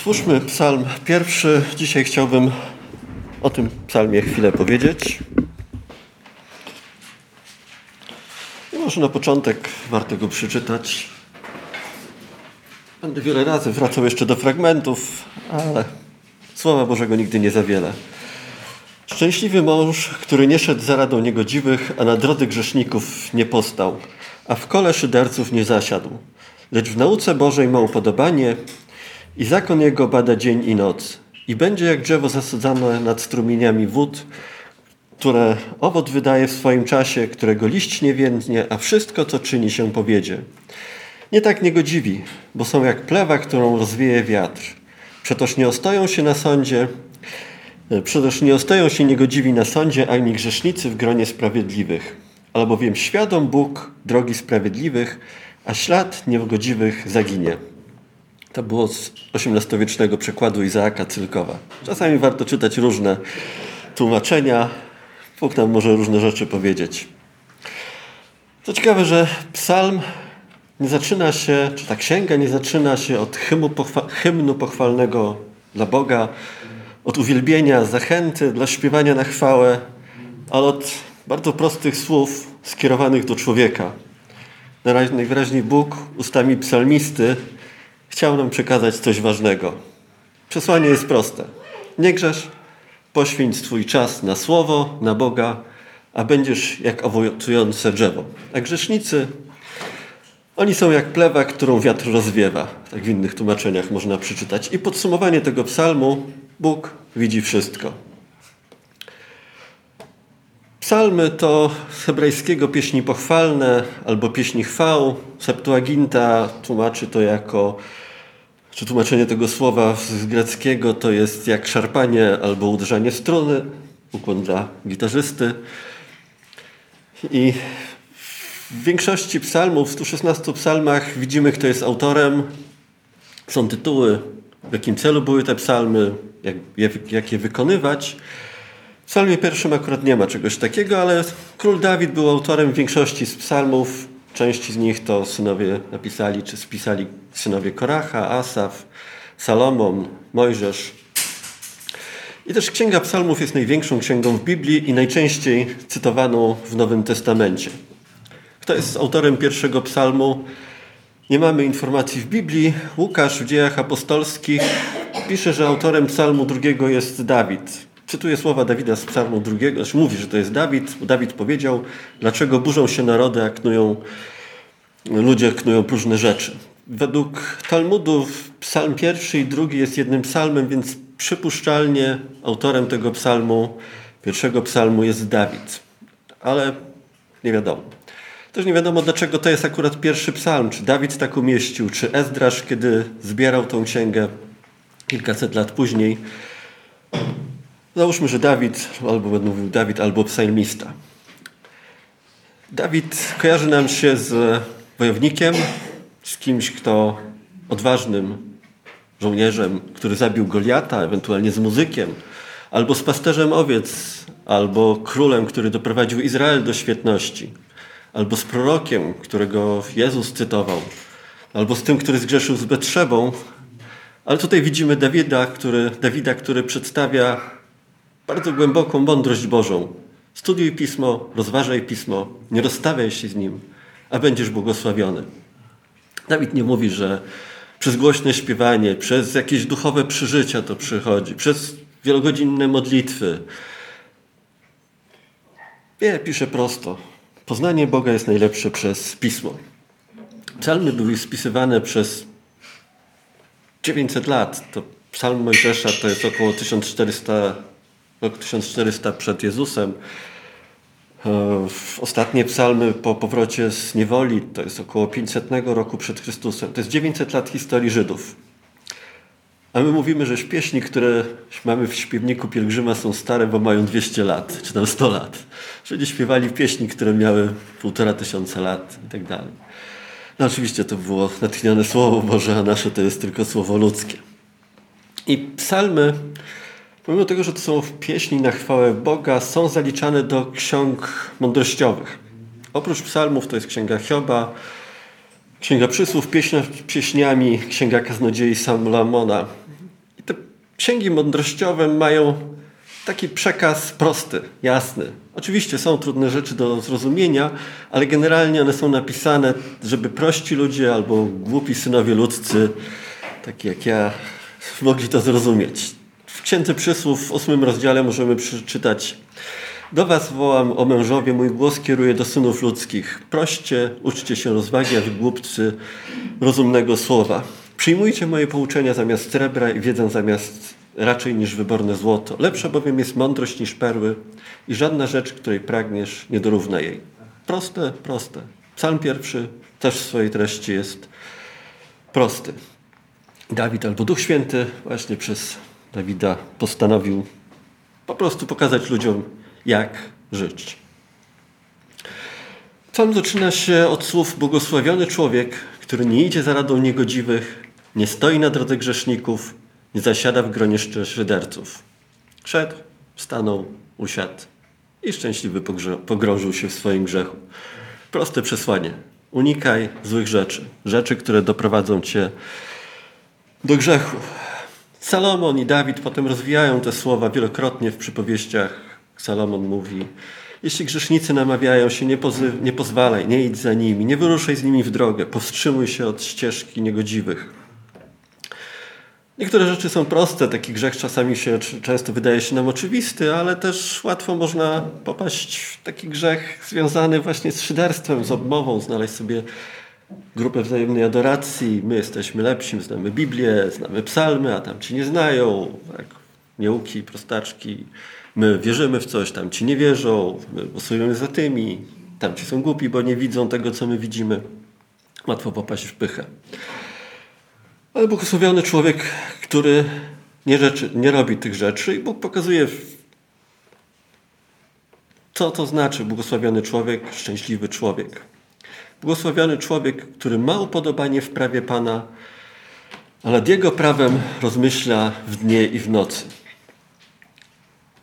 Otwórzmy psalm pierwszy. Dzisiaj chciałbym o tym psalmie chwilę powiedzieć. I może na początek warto go przeczytać. Będę wiele razy wracał jeszcze do fragmentów, ale Słowa Bożego nigdy nie za wiele. Szczęśliwy mąż, który nie szedł za radą niegodziwych, a na drodze grzeszników nie postał, a w kole szyderców nie zasiadł. Lecz w nauce Bożej ma upodobanie i zakon jego bada dzień i noc. I będzie jak drzewo zasadzane nad strumieniami wód, które owoc wydaje w swoim czasie, którego liść nie więdnie, a wszystko, co czyni się powiedzie. Nie tak niegodziwi, bo są jak plewa, którą rozwieje wiatr. Przetoż nie ostoją się na sądzie, przetoż nie ostoją się niegodziwi na sądzie, ani grzesznicy w gronie sprawiedliwych. Albowiem świadom Bóg drogi sprawiedliwych, a ślad niegodziwych zaginie. To było z XVIII-wiecznego przekładu Izaaka Cylkowa. Czasami warto czytać różne tłumaczenia. Bóg nam może różne rzeczy powiedzieć. Co ciekawe, że psalm nie zaczyna się, czy ta księga nie zaczyna się od hymnu, pochwa hymnu pochwalnego dla Boga, od uwielbienia, zachęty dla śpiewania na chwałę, ale od bardzo prostych słów skierowanych do człowieka. Najwyraźniej Bóg ustami psalmisty chciał nam przekazać coś ważnego. Przesłanie jest proste. Nie grzesz, poświęć swój czas na słowo, na Boga, a będziesz jak owocujące drzewo. A grzesznicy, oni są jak plewa, którą wiatr rozwiewa. Tak w innych tłumaczeniach można przeczytać. I podsumowanie tego psalmu, Bóg widzi wszystko. Psalmy to z hebrajskiego pieśni pochwalne albo pieśni chwał. Septuaginta tłumaczy to jako, czy tłumaczenie tego słowa z greckiego to jest jak szarpanie albo uderzanie struny, ukłon dla gitarzysty. I w większości psalmów, w 116 psalmach widzimy, kto jest autorem. Są tytuły, w jakim celu były te psalmy, jak je, jak je wykonywać. W psalmie pierwszym akurat nie ma czegoś takiego, ale król Dawid był autorem większości z psalmów. Części z nich to synowie napisali czy spisali synowie Koracha, Asaf, Salomon, Mojżesz. I też Księga Psalmów jest największą księgą w Biblii i najczęściej cytowaną w Nowym Testamencie. Kto jest autorem pierwszego psalmu? Nie mamy informacji w Biblii. Łukasz w dziejach apostolskich pisze, że autorem psalmu drugiego jest Dawid. Cytuję słowa Dawida z psalmu drugiego, znaczy mówi, że to jest Dawid, Dawid powiedział, dlaczego burzą się narody, a knują, ludzie knują próżne rzeczy. Według Talmudu psalm pierwszy i drugi jest jednym psalmem, więc przypuszczalnie autorem tego psalmu, pierwszego psalmu jest Dawid. Ale nie wiadomo. Też nie wiadomo, dlaczego to jest akurat pierwszy psalm. Czy Dawid tak umieścił, czy Ezdrasz, kiedy zbierał tą księgę kilkaset lat później. Załóżmy, że Dawid, albo będę mówił Dawid, albo psalmista. Dawid kojarzy nam się z wojownikiem, z kimś, kto odważnym żołnierzem, który zabił Goliata, ewentualnie z muzykiem, albo z pasterzem owiec, albo królem, który doprowadził Izrael do świetności, albo z prorokiem, którego Jezus cytował, albo z tym, który zgrzeszył z Betrzebą. Ale tutaj widzimy Dawida, który, Dawida, który przedstawia bardzo głęboką mądrość Bożą. Studiuj Pismo, rozważaj Pismo, nie rozstawiaj się z nim, a będziesz błogosławiony. Dawid nie mówi, że przez głośne śpiewanie, przez jakieś duchowe przeżycia to przychodzi, przez wielogodzinne modlitwy. Nie, pisze prosto. Poznanie Boga jest najlepsze przez Pismo. Psalmy były spisywane przez 900 lat. To psalm Mojżesza to jest około 1400 rok 1400 przed Jezusem. Ostatnie psalmy po powrocie z niewoli to jest około 500 roku przed Chrystusem. To jest 900 lat historii Żydów. A my mówimy, że pieśni, które mamy w śpiewniku pielgrzyma są stare, bo mają 200 lat, czy tam 100 lat. Żydzi śpiewali pieśni, które miały półtora tysiąca lat i tak dalej. No oczywiście to było natchnione Słowo Boże, a nasze to jest tylko Słowo ludzkie. I psalmy Pomimo tego, że to są pieśni na chwałę Boga, są zaliczane do ksiąg mądrościowych. Oprócz psalmów to jest Księga Hioba, Księga Przysłów, pieśnia, pieśniami, Księga Kaznodziei Salomona. księgi mądrościowe mają taki przekaz prosty, jasny. Oczywiście są trudne rzeczy do zrozumienia, ale generalnie one są napisane, żeby prości ludzie albo głupi synowie ludzcy, taki jak ja, mogli to zrozumieć. Księdze Przysłów w ósmym rozdziale możemy przeczytać do was wołam, o mężowie, mój głos kieruje do synów ludzkich. Proście, uczcie się rozwagi, a wy głupcy rozumnego słowa. Przyjmujcie moje pouczenia zamiast srebra i wiedzę zamiast raczej niż wyborne złoto. Lepsza bowiem jest mądrość niż perły i żadna rzecz, której pragniesz, nie dorówna jej. Proste, proste. Psalm pierwszy też w swojej treści jest prosty. Dawid albo Duch Święty właśnie przez Dawida postanowił po prostu pokazać ludziom, jak żyć. Psalm zaczyna się od słów błogosławiony człowiek, który nie idzie za radą niegodziwych, nie stoi na drodze grzeszników, nie zasiada w gronie szyderców. Szedł, stanął, usiadł i szczęśliwy pogrążył się w swoim grzechu. Proste przesłanie. Unikaj złych rzeczy. Rzeczy, które doprowadzą cię do grzechu. Salomon i Dawid potem rozwijają te słowa wielokrotnie w przypowieściach. Salomon mówi, jeśli grzesznicy namawiają się, nie, nie pozwalaj, nie idź za nimi, nie wyruszaj z nimi w drogę, powstrzymuj się od ścieżki niegodziwych. Niektóre rzeczy są proste, taki grzech czasami się często wydaje się nam oczywisty, ale też łatwo można popaść w taki grzech związany właśnie z szyderstwem, z obmową, znaleźć sobie grupę wzajemnej adoracji. My jesteśmy lepsi, znamy Biblię, znamy psalmy, a tam ci nie znają. Tak, nieuki, prostaczki. My wierzymy w coś, tam ci nie wierzą, my głosujemy za tymi, tam ci są głupi, bo nie widzą tego, co my widzimy. Łatwo popaść w pychę. Ale błogosławiony człowiek, który nie, rzeczy, nie robi tych rzeczy i Bóg pokazuje, co to znaczy błogosławiony człowiek, szczęśliwy człowiek. Błogosławiony człowiek, który ma upodobanie w prawie Pana, ale nad Jego prawem rozmyśla w dnie i w nocy.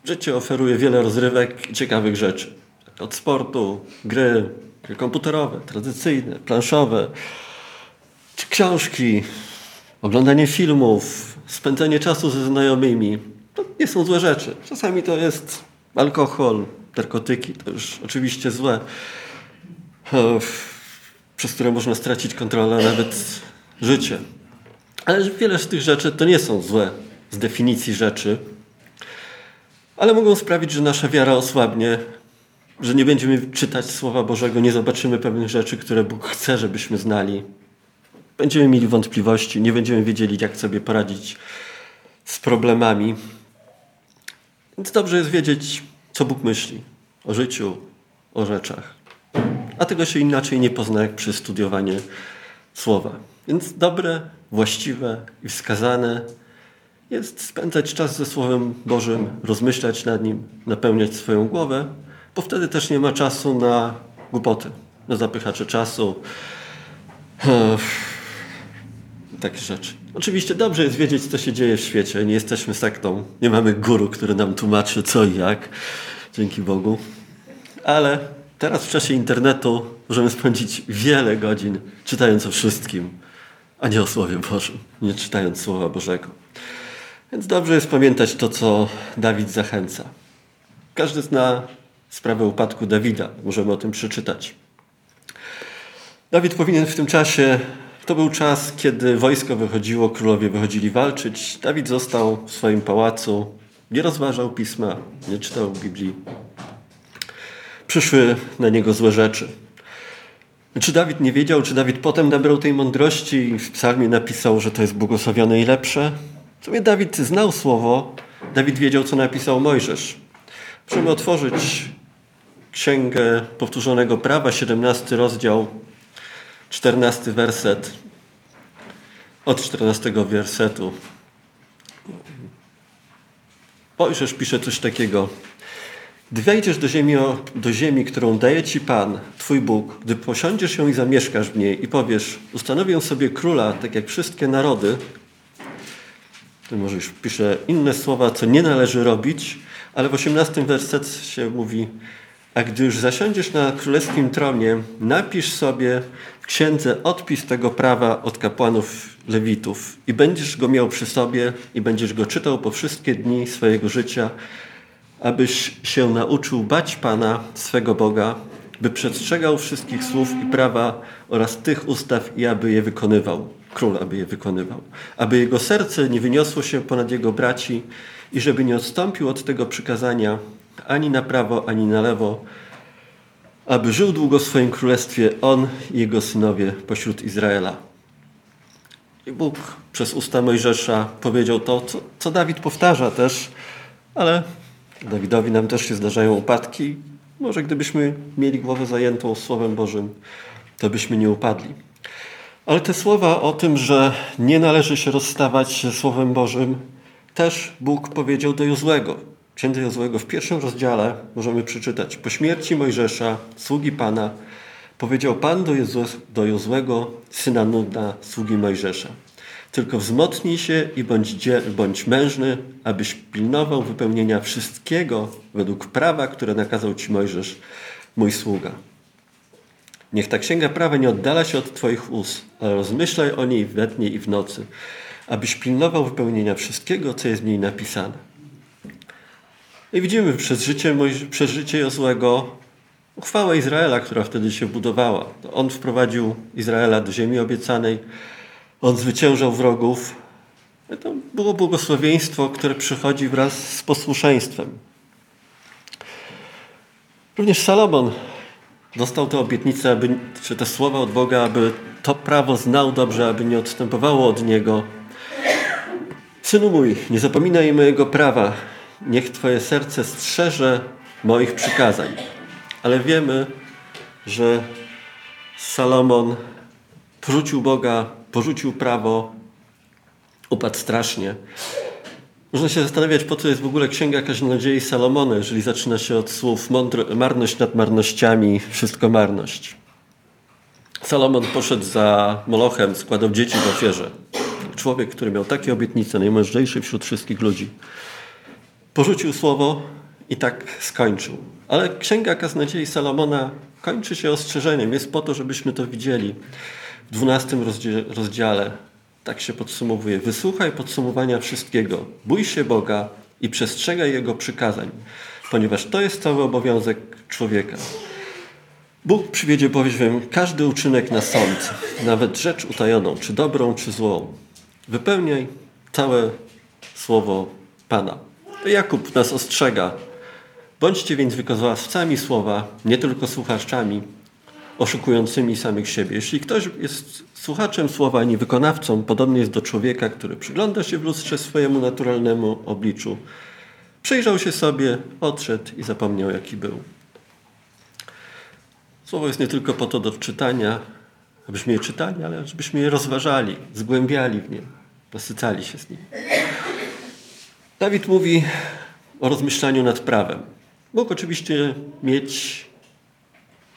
Życie oferuje wiele rozrywek i ciekawych rzeczy. Od sportu, gry, gry komputerowe, tradycyjne, planszowe, książki, oglądanie filmów, spędzanie czasu ze znajomymi. To nie są złe rzeczy. Czasami to jest alkohol, narkotyki, to już oczywiście złe, przez które można stracić kontrolę nawet życie. Ale wiele z tych rzeczy to nie są złe z definicji rzeczy, ale mogą sprawić, że nasza wiara osłabnie, że nie będziemy czytać Słowa Bożego, nie zobaczymy pewnych rzeczy, które Bóg chce, żebyśmy znali. Będziemy mieli wątpliwości, nie będziemy wiedzieli, jak sobie poradzić z problemami. Więc dobrze jest wiedzieć, co Bóg myśli o życiu, o rzeczach. A tego się inaczej nie pozna, jak przez studiowanie Słowa. Więc dobre, właściwe i wskazane jest spędzać czas ze Słowem Bożym, rozmyślać nad nim, napełniać swoją głowę, bo wtedy też nie ma czasu na głupoty, na zapychacze czasu, takie rzeczy. Oczywiście dobrze jest wiedzieć, co się dzieje w świecie. Nie jesteśmy sektą, nie mamy guru, który nam tłumaczy co i jak, dzięki Bogu. Ale teraz w czasie internetu możemy spędzić wiele godzin czytając o wszystkim, a nie o Słowie Bożym, nie czytając Słowa Bożego. Więc dobrze jest pamiętać to, co Dawid zachęca. Każdy zna sprawę upadku Dawida. Możemy o tym przeczytać. Dawid powinien w tym czasie, to był czas, kiedy wojsko wychodziło, królowie wychodzili walczyć. Dawid został w swoim pałacu, nie rozważał pisma, nie czytał Biblii. Przyszły na niego złe rzeczy. Czy Dawid nie wiedział, czy Dawid potem nabrał tej mądrości i w psalmie napisał, że to jest błogosławione i lepsze? W sumie Dawid znał słowo, Dawid wiedział, co napisał Mojżesz. Możemy otworzyć Księgę Powtórzonego Prawa, 17 rozdział, 14 werset. Od 14 wersetu. Mojżesz pisze coś takiego. Gdy wejdziesz do ziemi, do ziemi, którą daje ci Pan, Twój Bóg, gdy posiądziesz ją i zamieszkasz w niej i powiesz, ustanowię sobie króla, tak jak wszystkie narody, może już pisze inne słowa, co nie należy robić, ale w 18 werset się mówi A gdy już zasiądziesz na królewskim tronie, napisz sobie w księdze odpis tego prawa od kapłanów lewitów i będziesz go miał przy sobie i będziesz go czytał po wszystkie dni swojego życia, abyś się nauczył bać Pana, swego Boga, by przestrzegał wszystkich słów i prawa oraz tych ustaw i aby je wykonywał. Król, aby je wykonywał. Aby jego serce nie wyniosło się ponad jego braci i żeby nie odstąpił od tego przykazania ani na prawo, ani na lewo, aby żył długo w swoim królestwie on i jego synowie pośród Izraela. I Bóg przez usta Mojżesza powiedział to, co, co Dawid powtarza też, ale Dawidowi nam też się zdarzają upadki. Może gdybyśmy mieli głowę zajętą Słowem Bożym, to byśmy nie upadli. Ale te słowa o tym, że nie należy się rozstawać ze Słowem Bożym, też Bóg powiedział do Jozłego. Księdze Jozłego w pierwszym rozdziale możemy przeczytać. Po śmierci Mojżesza, sługi Pana, powiedział Pan do, Jezu, do Jozłego, syna Nudna, sługi Mojżesza. Tylko wzmocnij się i bądź, bądź mężny, abyś pilnował wypełnienia wszystkiego według prawa, które nakazał Ci Mojżesz, mój sługa. Niech ta księga prawa nie oddala się od Twoich ust, ale rozmyślaj o niej we dnie i w nocy, abyś pilnował wypełnienia wszystkiego, co jest w niej napisane. I widzimy przez życie, przez życie Jozłego uchwałę Izraela, która wtedy się budowała. On wprowadził Izraela do ziemi obiecanej, on zwyciężał wrogów. To było błogosławieństwo, które przychodzi wraz z posłuszeństwem. Również Salomon dostał tę obietnicę, aby, czy te słowa od Boga, aby to prawo znał dobrze, aby nie odstępowało od niego. Synu mój, nie zapominaj mojego prawa. Niech Twoje serce strzeże moich przykazań. Ale wiemy, że Salomon porzucił Boga, porzucił prawo, upadł strasznie. Można się zastanawiać, po co jest w ogóle Księga Kaznodziei Salomona, jeżeli zaczyna się od słów marność nad marnościami, wszystko marność. Salomon poszedł za Molochem, składał dzieci w ofierze. Człowiek, który miał takie obietnice, najmądrzejszy wśród wszystkich ludzi. Porzucił słowo i tak skończył. Ale Księga Kaznodziei Salomona kończy się ostrzeżeniem. Jest po to, żebyśmy to widzieli. W dwunastym rozdziale tak się podsumowuje. Wysłuchaj podsumowania wszystkiego. Bój się Boga i przestrzegaj Jego przykazań, ponieważ to jest cały obowiązek człowieka. Bóg przywiedzie bowiem każdy uczynek na sąd, nawet rzecz utajoną, czy dobrą, czy złą. Wypełniaj całe słowo Pana. Jakub nas ostrzega. Bądźcie więc wykonawcami słowa, nie tylko słuchaczami, oszukującymi samych siebie. Jeśli ktoś jest słuchaczem słowa, a nie wykonawcą, podobnie jest do człowieka, który przygląda się w lustrze swojemu naturalnemu obliczu. Przyjrzał się sobie, odszedł i zapomniał, jaki był. Słowo jest nie tylko po to do czytania, abyśmy je czytali, ale żebyśmy je rozważali, zgłębiali w nie, nasycali się z nim. Dawid mówi o rozmyślaniu nad prawem. Mógł oczywiście mieć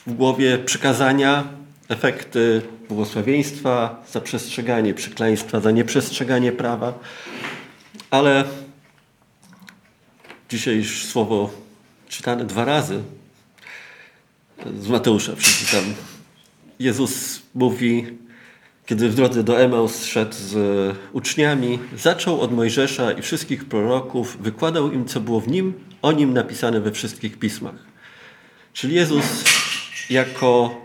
w głowie przykazania, efekty błogosławieństwa za przestrzeganie przekleństwa, za nieprzestrzeganie prawa, ale dzisiaj już słowo czytane dwa razy z Mateusza przeczytam. Jezus mówi, kiedy w drodze do Emaus szedł z uczniami, zaczął od Mojżesza i wszystkich proroków, wykładał im, co było w nim, o nim napisane we wszystkich pismach. Czyli Jezus jako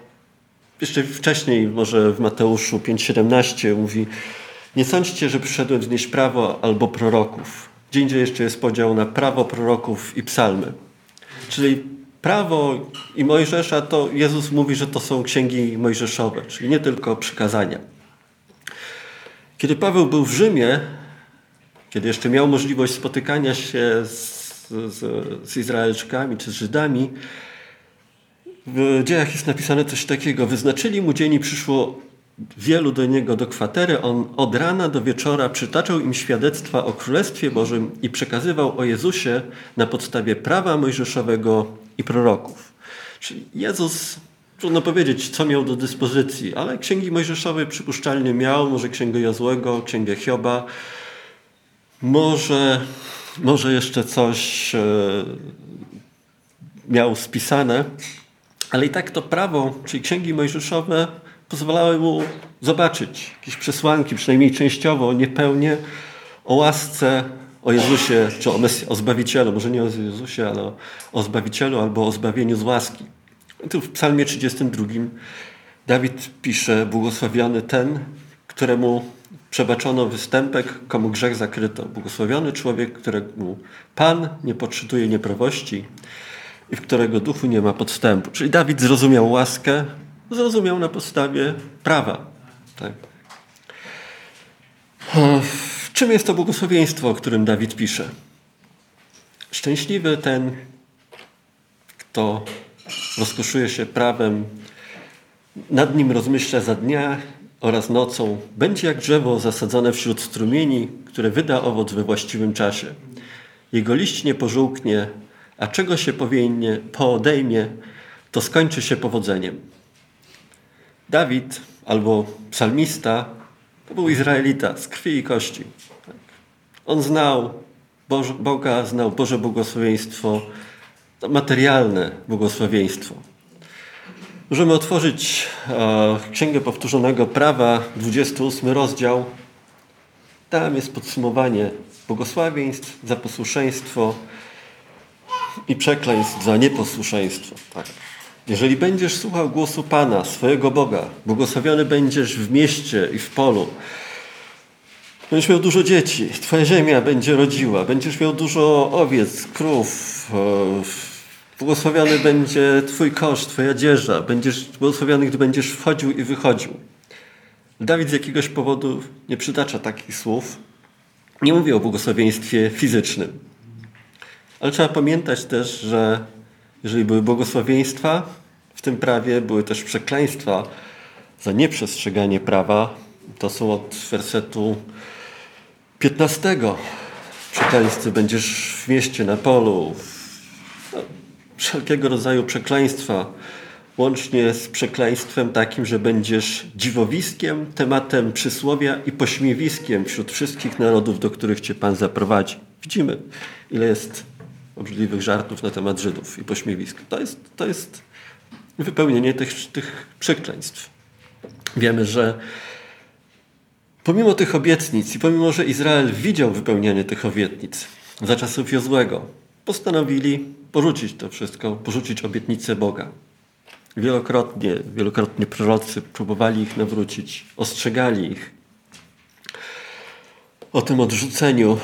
jeszcze wcześniej, może w Mateuszu 5,17 mówi nie sądźcie, że przyszedłem znieść prawo albo proroków. Gdzie indziej jeszcze jest podział na prawo proroków i psalmy. Czyli prawo i Mojżesza to Jezus mówi, że to są księgi mojżeszowe, czyli nie tylko przykazania. Kiedy Paweł był w Rzymie, kiedy jeszcze miał możliwość spotykania się z, z, z Izraelczykami czy z Żydami, w dziejach jest napisane coś takiego. Wyznaczyli mu dzień i przyszło wielu do niego do kwatery. On od rana do wieczora przytaczał im świadectwa o Królestwie Bożym i przekazywał o Jezusie na podstawie prawa mojżeszowego i proroków. Czyli Jezus, trudno powiedzieć, co miał do dyspozycji, ale księgi mojżeszowe przypuszczalnie miał, może księgę Jozłego, księgę Hioba, może, może jeszcze coś e, miał spisane, ale i tak to prawo, czyli księgi mojżeszowe, pozwalały mu zobaczyć jakieś przesłanki, przynajmniej częściowo, niepełnie o łasce, o Jezusie, czy o, Mesji, o Zbawicielu, może nie o Jezusie, ale o Zbawicielu albo o zbawieniu z łaski. I tu w psalmie 32 Dawid pisze, błogosławiony ten, któremu przebaczono występek, komu grzech zakryto. Błogosławiony człowiek, któremu Pan nie poczytuje nieprawości i w którego duchu nie ma podstępu. Czyli Dawid zrozumiał łaskę, zrozumiał na podstawie prawa. Tak. Czym jest to błogosławieństwo, o którym Dawid pisze? Szczęśliwy ten, kto rozkoszuje się prawem, nad nim rozmyśla za dnia oraz nocą, będzie jak drzewo zasadzone wśród strumieni, które wyda owoc we właściwym czasie. Jego liść nie pożółknie, a czego się powinnie, poodejmie, to skończy się powodzeniem. Dawid albo psalmista to był Izraelita z krwi i kości. On znał Boga, znał Boże błogosławieństwo, materialne błogosławieństwo. Możemy otworzyć e, Księgę Powtórzonego Prawa, 28 rozdział. Tam jest podsumowanie błogosławieństw za posłuszeństwo i przekleństw za nieposłuszeństwo. Tak. Jeżeli będziesz słuchał głosu Pana, swojego Boga, błogosławiony będziesz w mieście i w polu. Będziesz miał dużo dzieci, Twoja ziemia będzie rodziła, będziesz miał dużo owiec, krów, e, Błogosławiony będzie Twój kosz, Twoja dzieża. Będziesz błogosławiony, gdy będziesz wchodził i wychodził. Dawid z jakiegoś powodu nie przytacza takich słów. Nie mówi o błogosławieństwie fizycznym. Ale trzeba pamiętać też, że jeżeli były błogosławieństwa w tym prawie, były też przekleństwa za nieprzestrzeganie prawa. To są od wersetu 15. Przekleństwy będziesz w mieście, na polu, wszelkiego rodzaju przekleństwa, łącznie z przekleństwem takim, że będziesz dziwowiskiem, tematem przysłowia i pośmiewiskiem wśród wszystkich narodów, do których cię Pan zaprowadzi. Widzimy, ile jest obrzydliwych żartów na temat Żydów i pośmiewisk. To jest, to jest wypełnienie tych, tych przekleństw. Wiemy, że pomimo tych obietnic i pomimo, że Izrael widział wypełnianie tych obietnic za czasów Jozłego, postanowili porzucić to wszystko, porzucić obietnicę Boga. Wielokrotnie, wielokrotnie prorocy próbowali ich nawrócić, ostrzegali ich o tym odrzuceniu.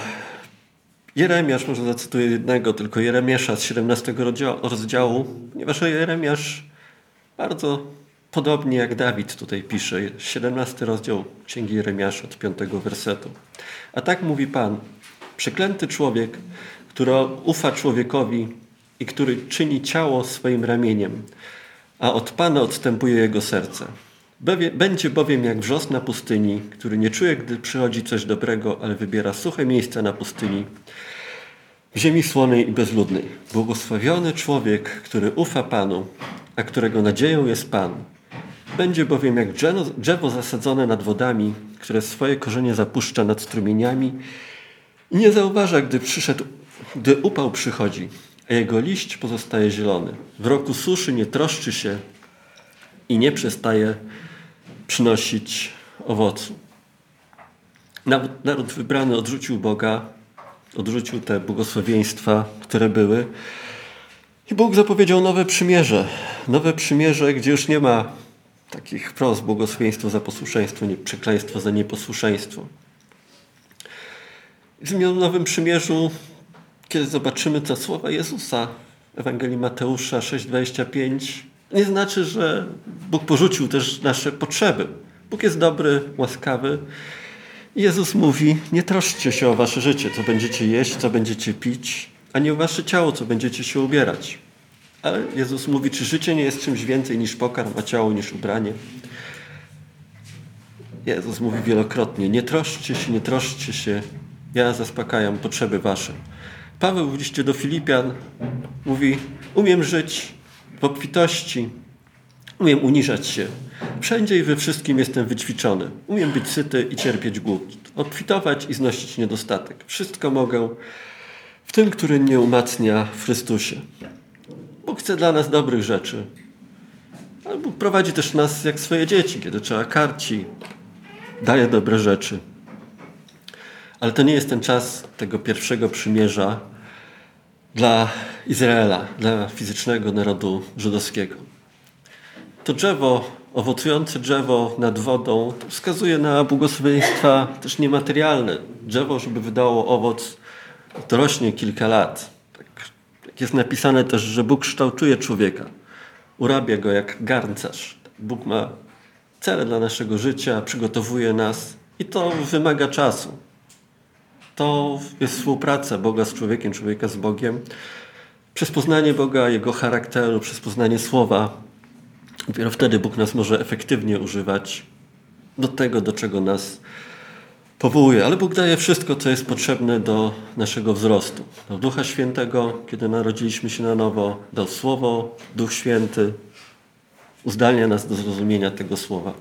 Jeremiasz, może zacytuję jednego, tylko Jeremiasza z 17 rozdziału, ponieważ Jeremiasz bardzo podobnie jak Dawid tutaj pisze, 17 rozdział Księgi Jeremiasza od 5 wersetu. A tak mówi Pan, przeklęty człowiek, który ufa człowiekowi i który czyni ciało swoim ramieniem, a od Pana odstępuje jego serce. Będzie bowiem jak wrzos na pustyni, który nie czuje, gdy przychodzi coś dobrego, ale wybiera suche miejsca na pustyni, w ziemi słonej i bezludnej. Błogosławiony człowiek, który ufa Panu, a którego nadzieją jest Pan. Będzie bowiem jak drzewo zasadzone nad wodami, które swoje korzenie zapuszcza nad strumieniami i nie zauważa, gdy przyszedł, gdy upał przychodzi, a jego liść pozostaje zielony. W roku suszy nie troszczy się i nie przestaje przynosić owocu. Naród wybrany odrzucił Boga, odrzucił te błogosławieństwa, które były. I Bóg zapowiedział nowe przymierze. Nowe przymierze, gdzie już nie ma takich wprost błogosławieństwo za posłuszeństwo, nie przekleństwo za nieposłuszeństwo. W nowym przymierzu kiedy zobaczymy te słowa Jezusa w Ewangelii Mateusza 6,25, nie znaczy, że Bóg porzucił też nasze potrzeby. Bóg jest dobry, łaskawy. Jezus mówi, nie troszczcie się o wasze życie, co będziecie jeść, co będziecie pić, ani o wasze ciało, co będziecie się ubierać. Ale Jezus mówi, czy życie nie jest czymś więcej niż pokarm, a ciało niż ubranie. Jezus mówi wielokrotnie, nie troszczcie się, nie troszczcie się, ja zaspokajam potrzeby wasze. Paweł w liście do Filipian mówi: Umiem żyć w obfitości, umiem uniżać się. Wszędzie i we wszystkim jestem wyćwiczony. Umiem być syty i cierpieć głód, obfitować i znosić niedostatek. Wszystko mogę w tym, który mnie umacnia w Chrystusie. Bóg chce dla nas dobrych rzeczy. Ale Bóg prowadzi też nas jak swoje dzieci, kiedy trzeba karci, daje dobre rzeczy. Ale to nie jest ten czas tego pierwszego przymierza dla Izraela, dla fizycznego narodu żydowskiego. To drzewo, owocujące drzewo nad wodą, wskazuje na błogosławieństwa też niematerialne. Drzewo, żeby wydało owoc, to rośnie kilka lat. Tak, jest napisane też, że Bóg kształtuje człowieka, urabia go jak garncarz. Bóg ma cele dla naszego życia, przygotowuje nas i to wymaga czasu. To jest współpraca Boga z człowiekiem, człowieka z Bogiem. Przez poznanie Boga, Jego charakteru, przez poznanie Słowa, dopiero wtedy Bóg nas może efektywnie używać do tego, do czego nas powołuje. Ale Bóg daje wszystko, co jest potrzebne do naszego wzrostu. Do Ducha Świętego, kiedy narodziliśmy się na nowo, dał Słowo, Duch Święty, uzdalnia nas do zrozumienia tego Słowa.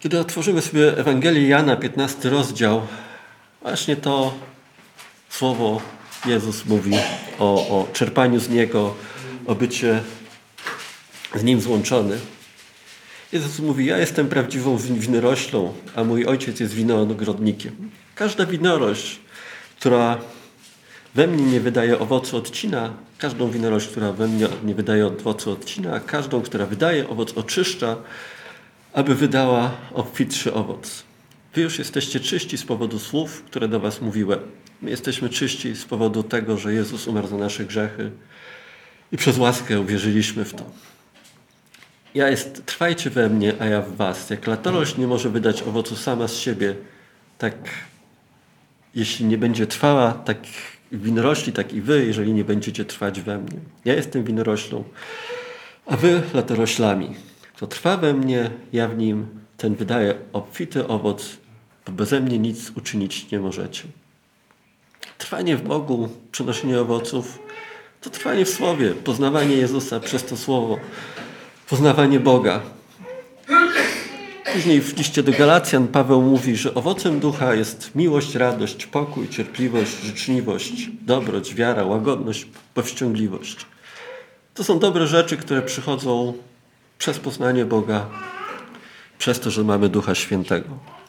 Kiedy otworzymy sobie Ewangelię Jana, 15 rozdział, właśnie to słowo Jezus mówi o, o czerpaniu z Niego, o bycie z Nim złączony. Jezus mówi, ja jestem prawdziwą winoroślą, a mój Ojciec jest winogrodnikiem. Każda winorość, która we mnie nie wydaje owocu odcina, każdą winorość, która we mnie nie wydaje owocu odcina, każdą, która wydaje owoc oczyszcza, aby wydała obfitszy owoc. Wy już jesteście czyści z powodu słów, które do was mówiłem. My jesteśmy czyści z powodu tego, że Jezus umarł za nasze grzechy i przez łaskę uwierzyliśmy w to. Ja jest, trwajcie we mnie, a ja w was. Jak latorość nie może wydać owocu sama z siebie, tak jeśli nie będzie trwała, tak winorośli, tak i wy, jeżeli nie będziecie trwać we mnie. Ja jestem winoroślą, a wy latoroślami. Kto trwa we mnie, ja w nim, ten wydaje obfity owoc, bo beze mnie nic uczynić nie możecie. Trwanie w Bogu, przynoszenie owoców, to trwanie w Słowie, poznawanie Jezusa przez to Słowo, poznawanie Boga. Później w liście do Galacjan Paweł mówi, że owocem ducha jest miłość, radość, pokój, cierpliwość, życzliwość, dobroć, wiara, łagodność, powściągliwość. To są dobre rzeczy, które przychodzą przez poznanie Boga, przez to, że mamy Ducha Świętego.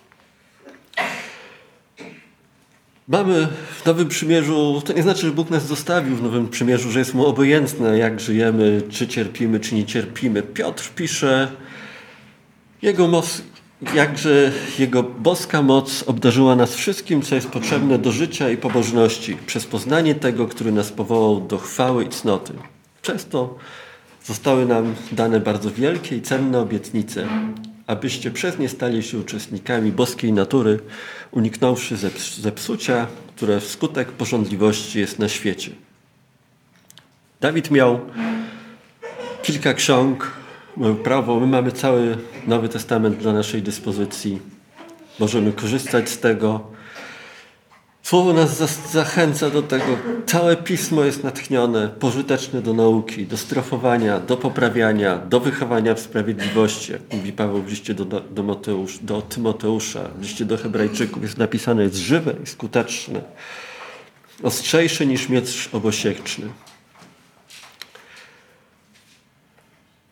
Mamy w Nowym Przymierzu, to nie znaczy, że Bóg nas zostawił w Nowym Przymierzu, że jest Mu obojętne, jak żyjemy, czy cierpimy, czy nie cierpimy. Piotr pisze, jego moc, jakże Jego boska moc obdarzyła nas wszystkim, co jest potrzebne do życia i pobożności, przez poznanie tego, który nas powołał do chwały i cnoty. Przez to zostały nam dane bardzo wielkie i cenne obietnice, abyście przez nie stali się uczestnikami boskiej natury, uniknąwszy zepsucia, które wskutek porządliwości jest na świecie. Dawid miał kilka ksiąg, prawo, my mamy cały Nowy Testament dla naszej dyspozycji. Możemy korzystać z tego. Słowo nas zachęca do tego. Całe pismo jest natchnione, pożyteczne do nauki, do strofowania, do poprawiania, do wychowania w sprawiedliwości. Jak mówi Paweł w liście do, do, Mateusz, do Tymoteusza, w liście do Hebrajczyków jest napisane, jest żywe i skuteczne, ostrzejsze niż miecz obosieczny.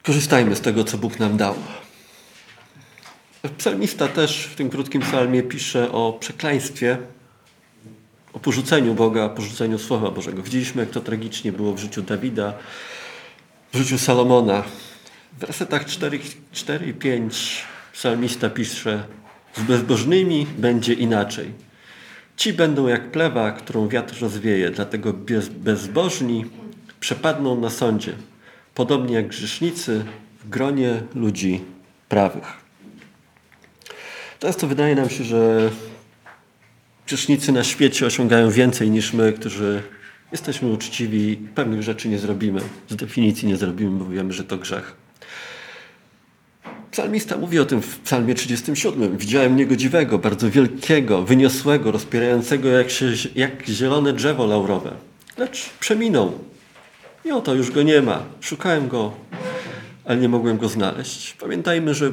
Korzystajmy z tego, co Bóg nam dał. Psalmista też w tym krótkim psalmie pisze o przekleństwie, o porzuceniu Boga, porzuceniu Słowa Bożego. Widzieliśmy, jak to tragicznie było w życiu Dawida, w życiu Salomona. W wersetach 4, 4 i 5 psalmista pisze z bezbożnymi będzie inaczej. Ci będą jak plewa, którą wiatr rozwieje, dlatego bez, bezbożni przepadną na sądzie, podobnie jak grzesznicy w gronie ludzi prawych. Często wydaje nam się, że grzesznicy na świecie osiągają więcej niż my, którzy jesteśmy uczciwi, pewnych rzeczy nie zrobimy. Z definicji nie zrobimy, bo wiemy, że to grzech. Psalmista mówi o tym w psalmie 37. Widziałem niegodziwego, bardzo wielkiego, wyniosłego, rozpierającego jak, się, jak zielone drzewo laurowe. Lecz przeminął. I oto już go nie ma. Szukałem go, ale nie mogłem go znaleźć. Pamiętajmy, że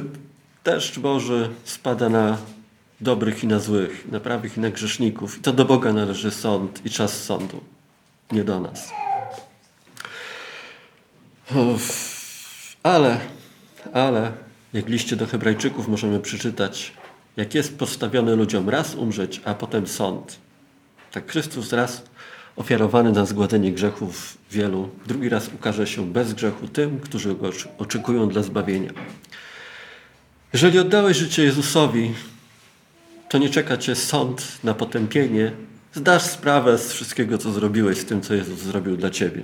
deszcz Boży spada na dobrych i na złych, na prawych i na grzeszników. I to do Boga należy sąd i czas sądu, nie do nas. Ale, ale, jak liście do Hebrajczyków możemy przeczytać, jak jest postawiony ludziom raz umrzeć, a potem sąd. Tak Chrystus raz ofiarowany na zgładzenie grzechów wielu, drugi raz ukaże się bez grzechu tym, którzy go oczekują dla zbawienia. Jeżeli oddałeś życie Jezusowi, to nie czeka cię sąd na potępienie. Zdasz sprawę z wszystkiego, co zrobiłeś, z tym, co Jezus zrobił dla ciebie.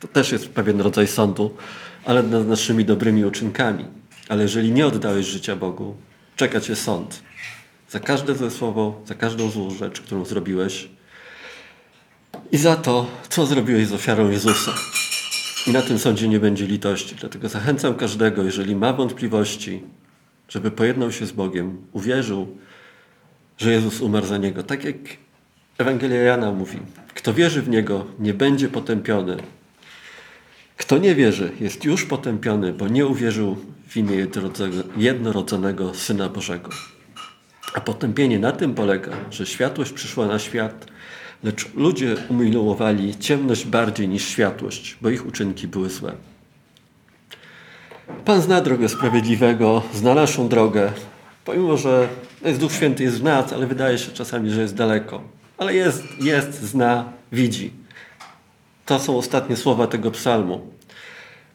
To też jest pewien rodzaj sądu, ale nad naszymi dobrymi uczynkami. Ale jeżeli nie oddałeś życia Bogu, czeka cię sąd. Za każde złe słowo, za każdą złą rzecz, którą zrobiłeś i za to, co zrobiłeś z ofiarą Jezusa. I na tym sądzie nie będzie litości. Dlatego zachęcam każdego, jeżeli ma wątpliwości, żeby pojednał się z Bogiem, uwierzył, że Jezus umarł za niego. Tak jak Ewangelia Jana mówi, kto wierzy w Niego, nie będzie potępiony. Kto nie wierzy, jest już potępiony, bo nie uwierzył w imię jednorodzonego Syna Bożego. A potępienie na tym polega, że światłość przyszła na świat, lecz ludzie umiłowali ciemność bardziej niż światłość, bo ich uczynki były złe. Pan zna drogę sprawiedliwego, zna naszą drogę, pomimo że Duch Święty jest w nas, ale wydaje się czasami, że jest daleko. Ale jest, jest, zna, widzi. To są ostatnie słowa tego psalmu.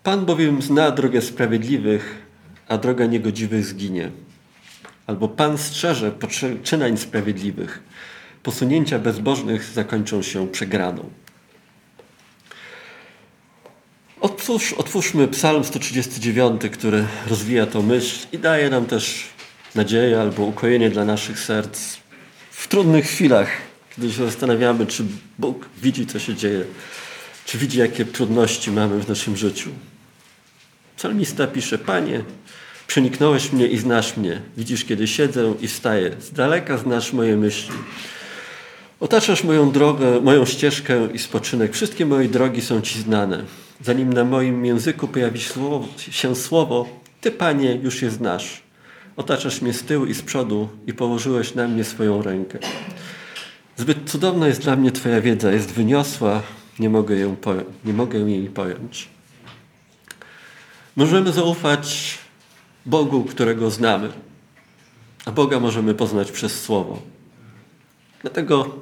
Pan bowiem zna drogę sprawiedliwych, a droga niegodziwych zginie. Albo Pan strzeże poczynań sprawiedliwych. Posunięcia bezbożnych zakończą się przegraną. Otwórz, otwórzmy Psalm 139, który rozwija tą myśl i daje nam też nadzieję albo ukojenie dla naszych serc w trudnych chwilach, kiedy się zastanawiamy, czy Bóg widzi, co się dzieje, czy widzi, jakie trudności mamy w naszym życiu. Psalmista pisze: Panie, przeniknąłeś mnie i znasz mnie. Widzisz, kiedy siedzę i wstaję. Z daleka znasz moje myśli. Otaczasz moją drogę, moją ścieżkę i spoczynek. Wszystkie moje drogi są Ci znane. Zanim na moim języku pojawi się słowo, Ty, Panie, już je znasz. Otaczasz mnie z tyłu i z przodu i położyłeś na mnie swoją rękę. Zbyt cudowna jest dla mnie Twoja wiedza, jest wyniosła, nie mogę, ją nie mogę jej pojąć. Możemy zaufać Bogu, którego znamy, a Boga możemy poznać przez Słowo. Dlatego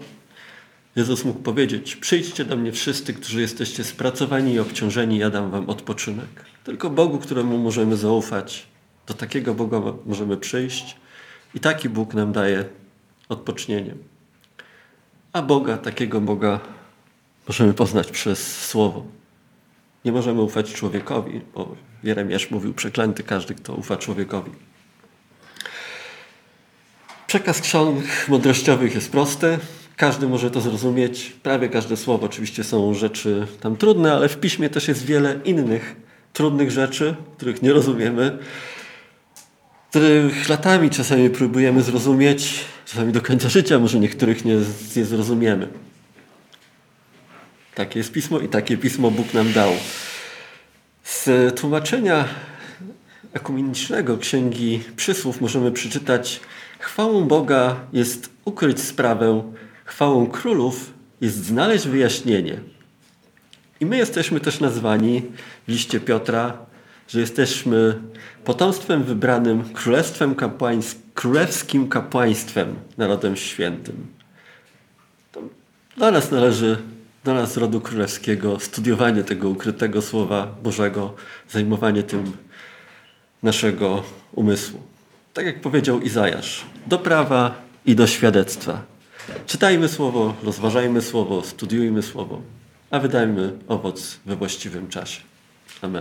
Jezus mógł powiedzieć: Przyjdźcie do mnie wszyscy, którzy jesteście spracowani i obciążeni, ja dam wam odpoczynek. Tylko Bogu, któremu możemy zaufać, do takiego Boga możemy przyjść i taki Bóg nam daje odpocznienie. A Boga, takiego Boga możemy poznać przez Słowo. Nie możemy ufać człowiekowi, bo Jeremiasz mówił, przeklęty każdy, kto ufa człowiekowi. Przekaz ksiąg mądrościowych jest prosty. Każdy może to zrozumieć. Prawie każde słowo. Oczywiście są rzeczy tam trudne, ale w piśmie też jest wiele innych trudnych rzeczy, których nie rozumiemy, których latami czasami próbujemy zrozumieć, czasami do końca życia może niektórych nie, nie zrozumiemy. Takie jest pismo i takie pismo Bóg nam dał. Z tłumaczenia ekumenicznego Księgi Przysłów możemy przeczytać Chwałą Boga jest ukryć sprawę, chwałą królów jest znaleźć wyjaśnienie. I my jesteśmy też nazwani w liście Piotra, że jesteśmy potomstwem wybranym, królestwem kapłańskim, królewskim kapłaństwem, narodem świętym. Dla nas należy, do nas rodu królewskiego, studiowanie tego ukrytego Słowa Bożego, zajmowanie tym naszego umysłu. Tak jak powiedział Izajasz, do prawa i do świadectwa. Czytajmy Słowo, rozważajmy Słowo, studiujmy Słowo, a wydajmy owoc we właściwym czasie. 三百